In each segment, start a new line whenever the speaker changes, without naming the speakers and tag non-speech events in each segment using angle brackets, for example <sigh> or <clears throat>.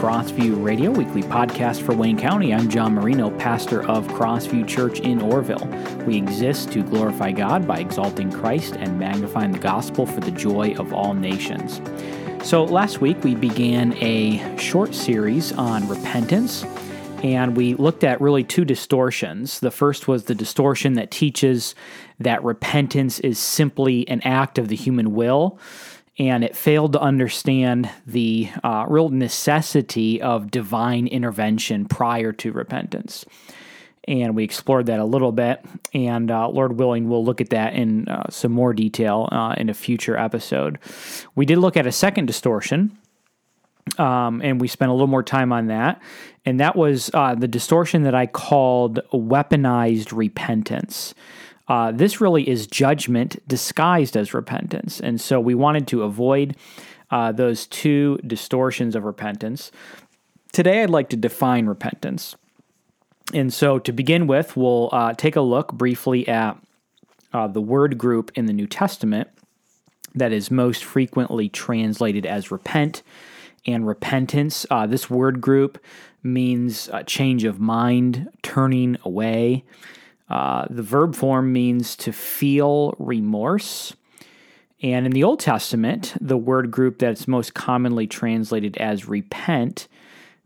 Crossview Radio, weekly podcast for Wayne County. I'm John Marino, pastor of Crossview Church in Orrville. We exist to glorify God by exalting Christ and magnifying the gospel for the joy of all nations. So, last week we began a short series on repentance, and we looked at really two distortions. The first was the distortion that teaches that repentance is simply an act of the human will and it failed to understand the uh, real necessity of divine intervention prior to repentance. And we explored that a little bit, and uh, Lord willing, we'll look at that in uh, some more detail uh, in a future episode. We did look at a second distortion, um, and we spent a little more time on that. And that was uh, the distortion that I called weaponized repentance. Uh, this really is judgment disguised as repentance. And so we wanted to avoid uh, those two distortions of repentance. Today, I'd like to define repentance. And so to begin with, we'll uh, take a look briefly at uh, the word group in the New Testament that is most frequently translated as repent and repentance. Uh, this word group means change of mind, turning away. Uh, the verb form means to feel remorse. And in the Old Testament, the word group that's most commonly translated as repent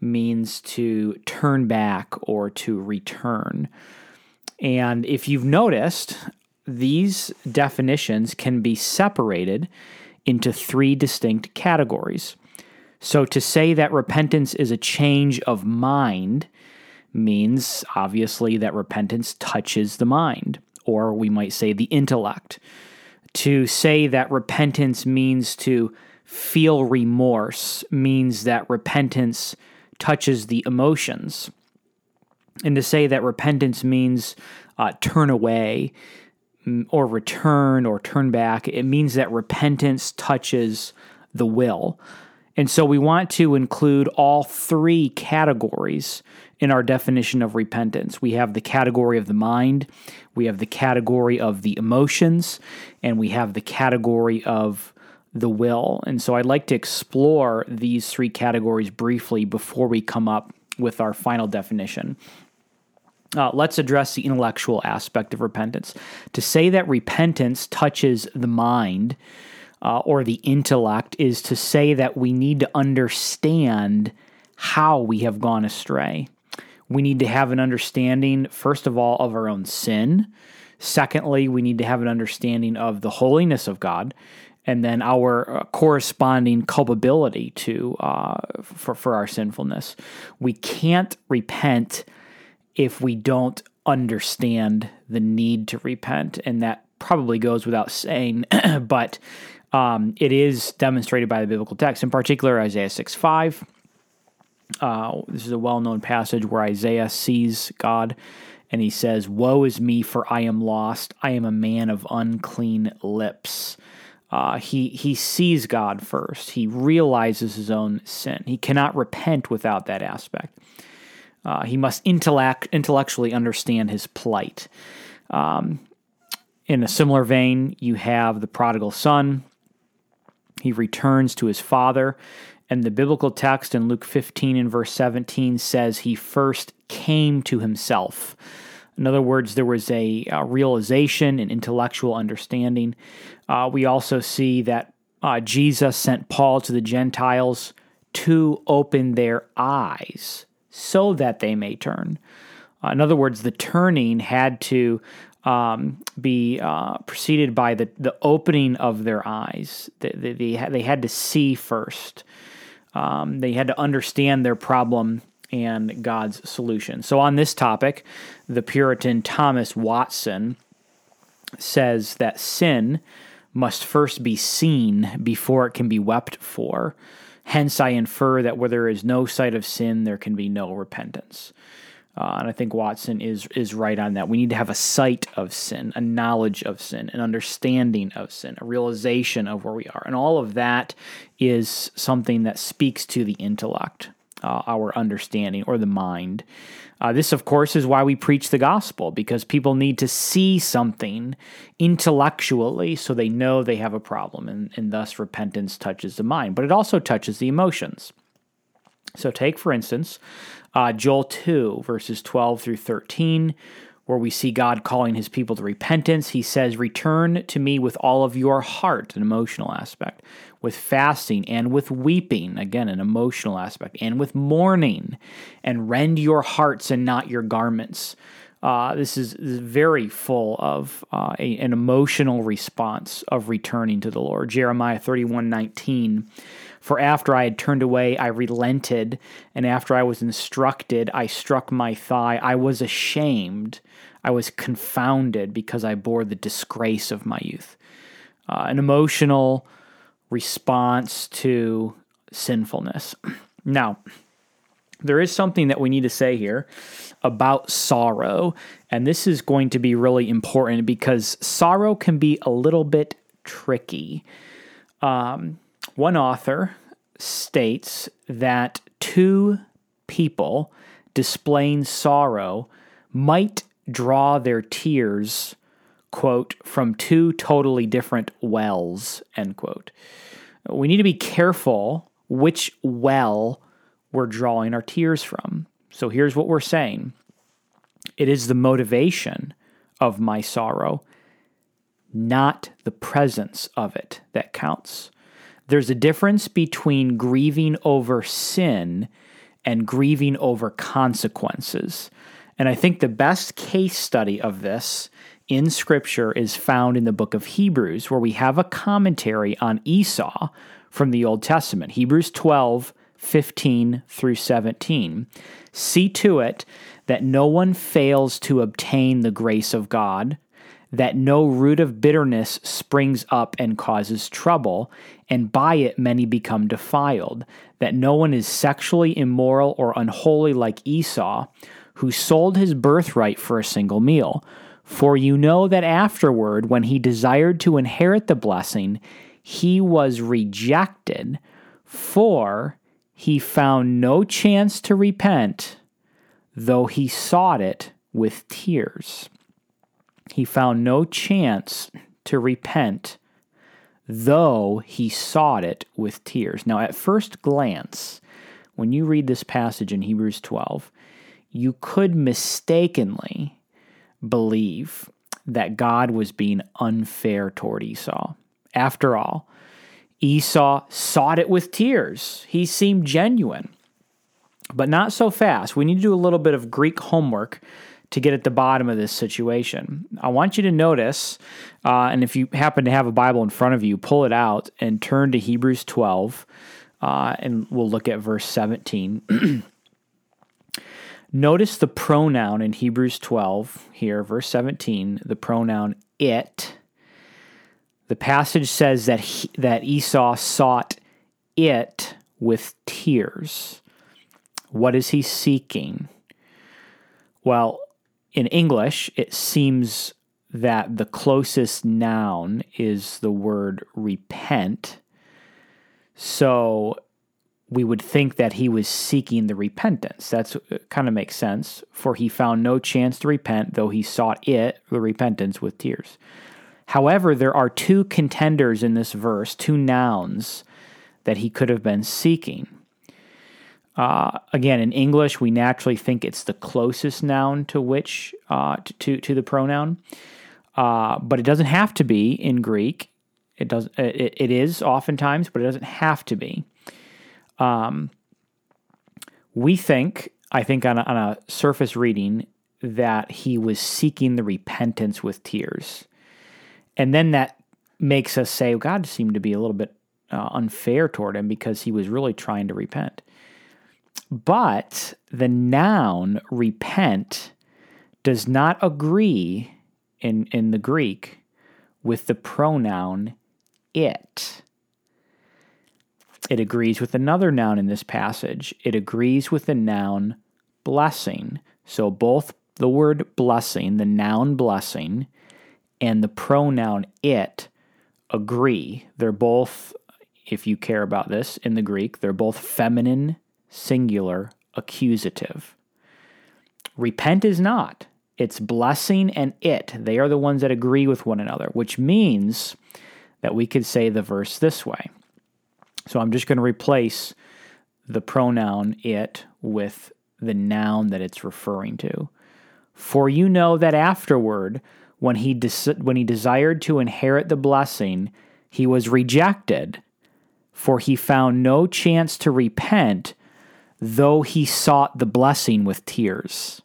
means to turn back or to return. And if you've noticed, these definitions can be separated into three distinct categories. So to say that repentance is a change of mind means obviously that repentance touches the mind, or we might say the intellect. To say that repentance means to feel remorse means that repentance touches the emotions. And to say that repentance means uh, turn away mm, or return or turn back, it means that repentance touches the will. And so we want to include all three categories in our definition of repentance. We have the category of the mind, we have the category of the emotions, and we have the category of the will. And so I'd like to explore these three categories briefly before we come up with our final definition. Uh, let's address the intellectual aspect of repentance. To say that repentance touches the mind uh, or the intellect is to say that we need to understand how we have gone astray. We need to have an understanding, first of all, of our own sin. Secondly, we need to have an understanding of the holiness of God, and then our uh, corresponding culpability to uh, for for our sinfulness. We can't repent if we don't understand the need to repent, and that probably goes without saying. <clears throat> but um, it is demonstrated by the biblical text, in particular Isaiah six five uh, this is a well known passage where Isaiah sees God and he says, Woe is me, for I am lost. I am a man of unclean lips. Uh, he, he sees God first. He realizes his own sin. He cannot repent without that aspect. Uh, he must intellect, intellectually understand his plight. Um, in a similar vein, you have the prodigal son. He returns to his father and the biblical text in Luke 15 and verse 17 says he first came to himself. In other words, there was a, a realization and intellectual understanding. Uh, we also see that uh, Jesus sent Paul to the Gentiles to open their eyes so that they may turn. Uh, in other words, the turning had to um, be uh, preceded by the, the opening of their eyes. They, they, they, had to see first. Um, they had to understand their problem and God's solution. So, on this topic, the Puritan Thomas Watson says that sin must first be seen before it can be wept for. Hence, I infer that where there is no sight of sin, there can be no repentance. Uh, and I think Watson is is right on that. We need to have a sight of sin, a knowledge of sin, an understanding of sin, a realization of where we are, and all of that is something that speaks to the intellect, uh, our understanding, or the mind. Uh, this, of course, is why we preach the gospel because people need to see something intellectually so they know they have a problem, and, and thus repentance touches the mind, but it also touches the emotions. So, take for instance uh, Joel 2, verses 12 through 13, where we see God calling his people to repentance. He says, Return to me with all of your heart, an emotional aspect, with fasting and with weeping, again, an emotional aspect, and with mourning, and rend your hearts and not your garments. Uh, this is, is, very full of uh, a, an emotional response of returning to the Lord. Jeremiah 31 19. For after I had turned away, I relented, and after I was instructed, I struck my thigh. I was ashamed. I was confounded because I bore the disgrace of my youth. Uh, an emotional response to sinfulness. <clears throat> Now, there is something that we need to say here about sorrow, and this is going to be really important because sorrow can be a little bit tricky. Um, one author states that two people displaying sorrow might draw their tears, quote, from two totally different wells, end quote. We need to be careful which well we're drawing our tears from. So here's what we're saying it is the motivation of my sorrow, not the presence of it, that counts. There's a difference between grieving over sin and grieving over consequences. And I think the best case study of this in Scripture is found in the book of Hebrews, where we have a commentary on Esau from the Old Testament. Hebrews 12, 15 through 17. See to it that no one fails to obtain the grace of God that no root of bitterness springs up and causes trouble, and by it many become defiled, that no one is sexually immoral or unholy like Esau, who sold his birthright for a single meal. For you know that afterward, when he desired to inherit the blessing, he was rejected, for he found no chance to repent, though he sought it with tears he found no chance to repent, though he sought it with tears. Now, at first glance, when you read this passage in Hebrews 12, you could mistakenly believe that God was being unfair toward Esau. After all, Esau sought it with tears. He seemed genuine. But not so fast. We need to do a little bit of Greek homework to get at the bottom of this situation. I want you to notice, uh, and if you happen to have a Bible in front of you, pull it out and turn to Hebrews 12, uh, and we'll look at verse 17. <clears throat> notice the pronoun in Hebrews 12 here, verse 17, the pronoun it. The passage says that he, that Esau sought it with tears. What is he seeking? Well, in English, it seems that the closest noun is the word repent. So we would think that he was seeking the repentance. That's uh, kind of makes sense. For he found no chance to repent, though he sought it, the repentance, with tears. However, there are two contenders in this verse, two nouns that he could have been seeking. Uh, again, in English, we naturally think it's the closest noun to which uh, to to the pronoun, uh, but it doesn't have to be in Greek. It does. It, it is oftentimes, but it doesn't have to be. Um, we think, I think, on a, on a surface reading, that he was seeking the repentance with tears, and then that makes us say God seemed to be a little bit uh, unfair toward him because he was really trying to repent. But the noun repent does not agree in, in the Greek with the pronoun it. It agrees with another noun in this passage. It agrees with the noun blessing. So both the word blessing, the noun blessing, and the pronoun it agree. They're both, if you care about this in the Greek, they're both feminine singular, accusative. Repent is not. It's blessing and it. They are the ones that agree with one another, which means that we could say the verse this way. So I'm just going to replace the pronoun it with the noun that it's referring to. For you know that afterward, when he, des- when he desired to inherit the blessing, he was rejected, for he found no chance to repent, though he sought the blessing with tears.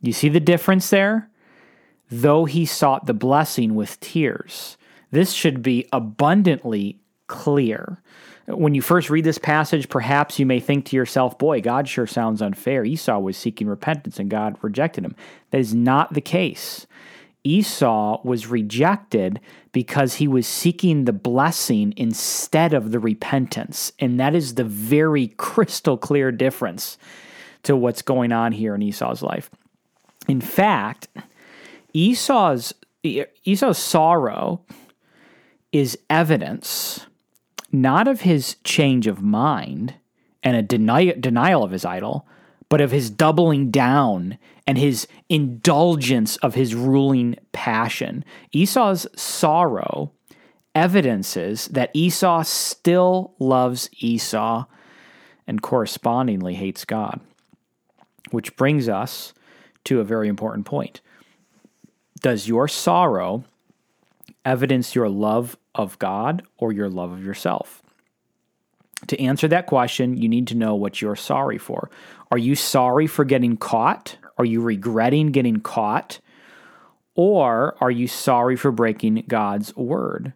You see the difference there? Though he sought the blessing with tears. This should be abundantly clear. When you first read this passage, perhaps you may think to yourself, boy, God sure sounds unfair. Esau was seeking repentance and God rejected him. That is not the case. Esau was rejected because he was seeking the blessing instead of the repentance. And that is the very crystal clear difference to what's going on here in Esau's life. In fact, Esau's Esau's sorrow is evidence not of his change of mind and a deni- denial of his idol, but of his doubling down and his indulgence of his ruling passion. Esau's sorrow evidences that Esau still loves Esau and correspondingly hates God. Which brings us to a very important point. Does your sorrow evidence your love of God or your love of yourself? To answer that question, you need to know what you're sorry for. Are you sorry for getting caught? Are you regretting getting caught? Or are you sorry for breaking God's word?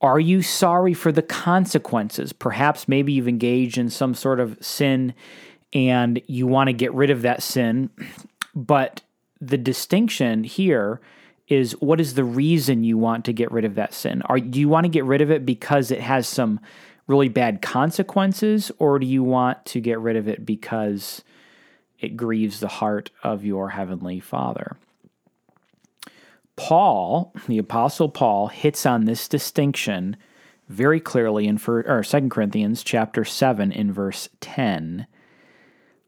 Are you sorry for the consequences? Perhaps maybe you've engaged in some sort of sin and you want to get rid of that sin, but the distinction here is what is the reason you want to get rid of that sin? Are do you want to get rid of it because it has some really bad consequences or do you want to get rid of it because it grieves the heart of your heavenly Father. Paul, the apostle Paul hits on this distinction very clearly in for, or 2 Corinthians chapter 7 in verse 10.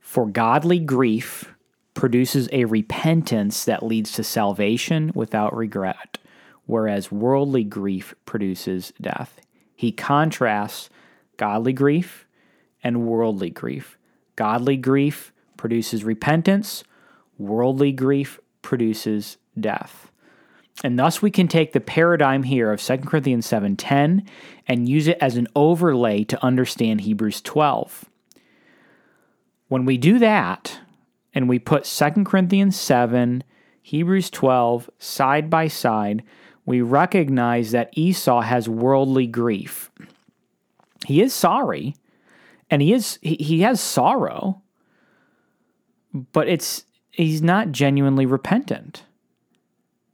For godly grief produces a repentance that leads to salvation without regret, whereas worldly grief produces death. He contrasts godly grief and worldly grief. Godly grief produces repentance, worldly grief produces death. And thus we can take the paradigm here of 2 Corinthians 7:10 and use it as an overlay to understand Hebrews 12. When we do that and we put 2 Corinthians 7, Hebrews 12 side by side, we recognize that Esau has worldly grief. He is sorry and he is he, he has sorrow but it's he's not genuinely repentant.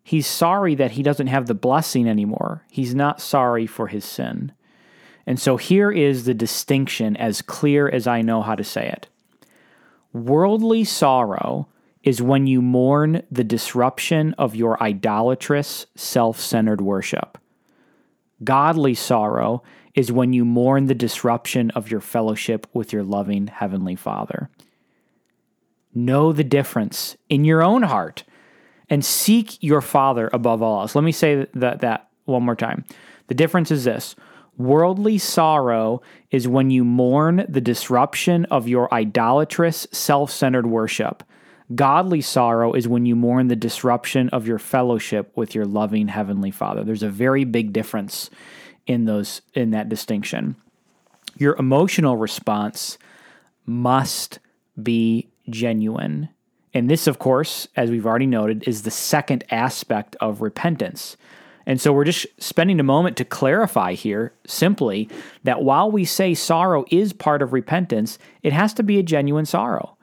He's sorry that he doesn't have the blessing anymore. He's not sorry for his sin. And so here is the distinction as clear as I know how to say it. Worldly sorrow is when you mourn the disruption of your idolatrous, self centered worship. Godly sorrow is when you mourn the disruption of your fellowship with your loving Heavenly Father. Know the difference in your own heart and seek your Father above all else. Let me say that, that one more time. The difference is this worldly sorrow is when you mourn the disruption of your idolatrous, self centered worship. Godly sorrow is when you mourn the disruption of your fellowship with your loving heavenly Father. There's a very big difference in those in that distinction. Your emotional response must be genuine. And this, of course, as we've already noted, is the second aspect of repentance. And so we're just spending a moment to clarify here simply that while we say sorrow is part of repentance, it has to be a genuine sorrow.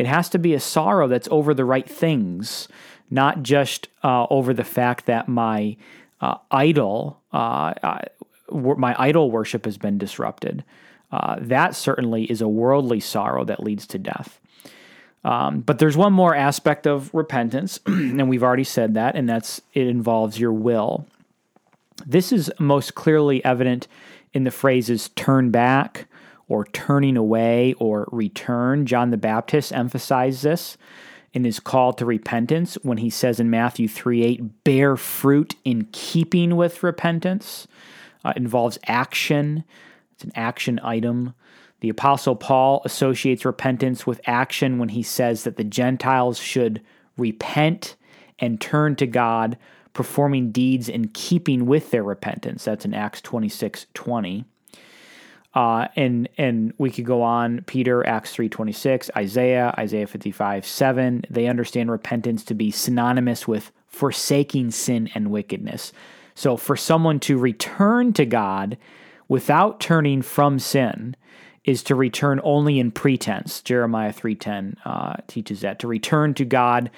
It has to be a sorrow that's over the right things, not just uh, over the fact that my uh, idol, uh, my idol worship has been disrupted. Uh, that certainly is a worldly sorrow that leads to death. Um, but there's one more aspect of repentance, <clears throat> and we've already said that, and that's it involves your will. This is most clearly evident in the phrases turn back or turning away or return. John the Baptist emphasized this in his call to repentance when he says in Matthew 3 8, bear fruit in keeping with repentance. Uh, involves action, it's an action item. The Apostle Paul associates repentance with action when he says that the Gentiles should repent and turn to God, performing deeds in keeping with their repentance. That's in Acts 26 20. Uh, and and we could go on. Peter, Acts three twenty six, Isaiah, Isaiah fifty five seven. They understand repentance to be synonymous with forsaking sin and wickedness. So for someone to return to God without turning from sin is to return only in pretense. Jeremiah three ten uh, teaches that to return to God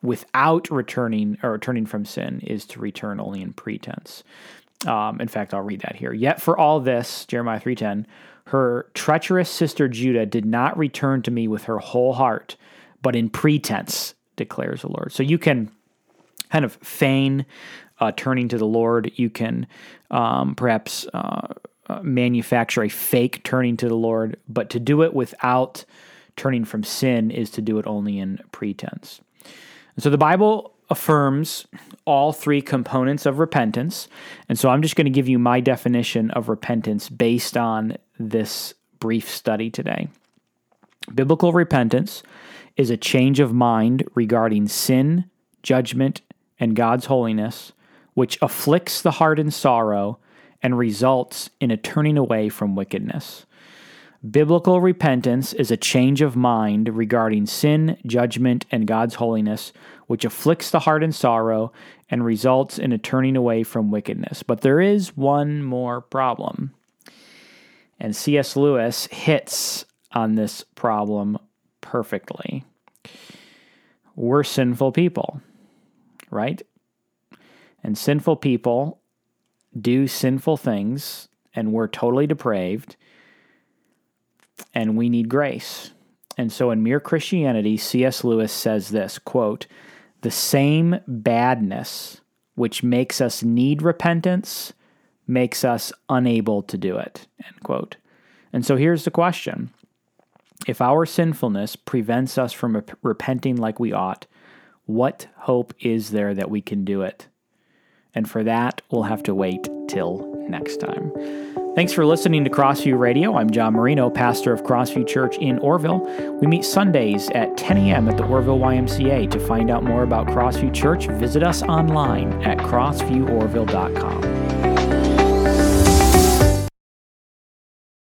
without returning or returning from sin is to return only in pretense. Um, in fact, I'll read that here. Yet for all this, Jeremiah 3:10, her treacherous sister Judah did not return to me with her whole heart, but in pretense, declares the Lord. So you can kind of feign uh, turning to the Lord. You can um, perhaps uh, uh, manufacture a fake turning to the Lord, but to do it without turning from sin is to do it only in pretense. And so the Bible affirms all three components of repentance. And so I'm just going to give you my definition of repentance based on this brief study today. Biblical repentance is a change of mind regarding sin, judgment, and God's holiness, which afflicts the heart in sorrow and results in a turning away from wickedness. Biblical repentance is a change of mind regarding sin, judgment, and God's holiness, which afflicts the heart in sorrow and results in a turning away from wickedness. But there is one more problem. And C.S. Lewis hits on this problem perfectly. We're sinful people, right? And sinful people do sinful things, and we're totally depraved and we need grace. And so in Mere Christianity, C.S. Lewis says this quote, the same badness which makes us need repentance makes us unable to do it. End quote. And so here's the question. If our sinfulness prevents us from repenting like we ought, what hope is there that we can do it? And for that, we'll have to wait till next time. Thanks for listening to Crossview Radio. I'm John Marino, pastor of Crossview Church in Orrville. We meet Sundays at 10 a.m. at the Orrville YMCA. To find out more about Crossview Church, visit us online at crossvieworville.com.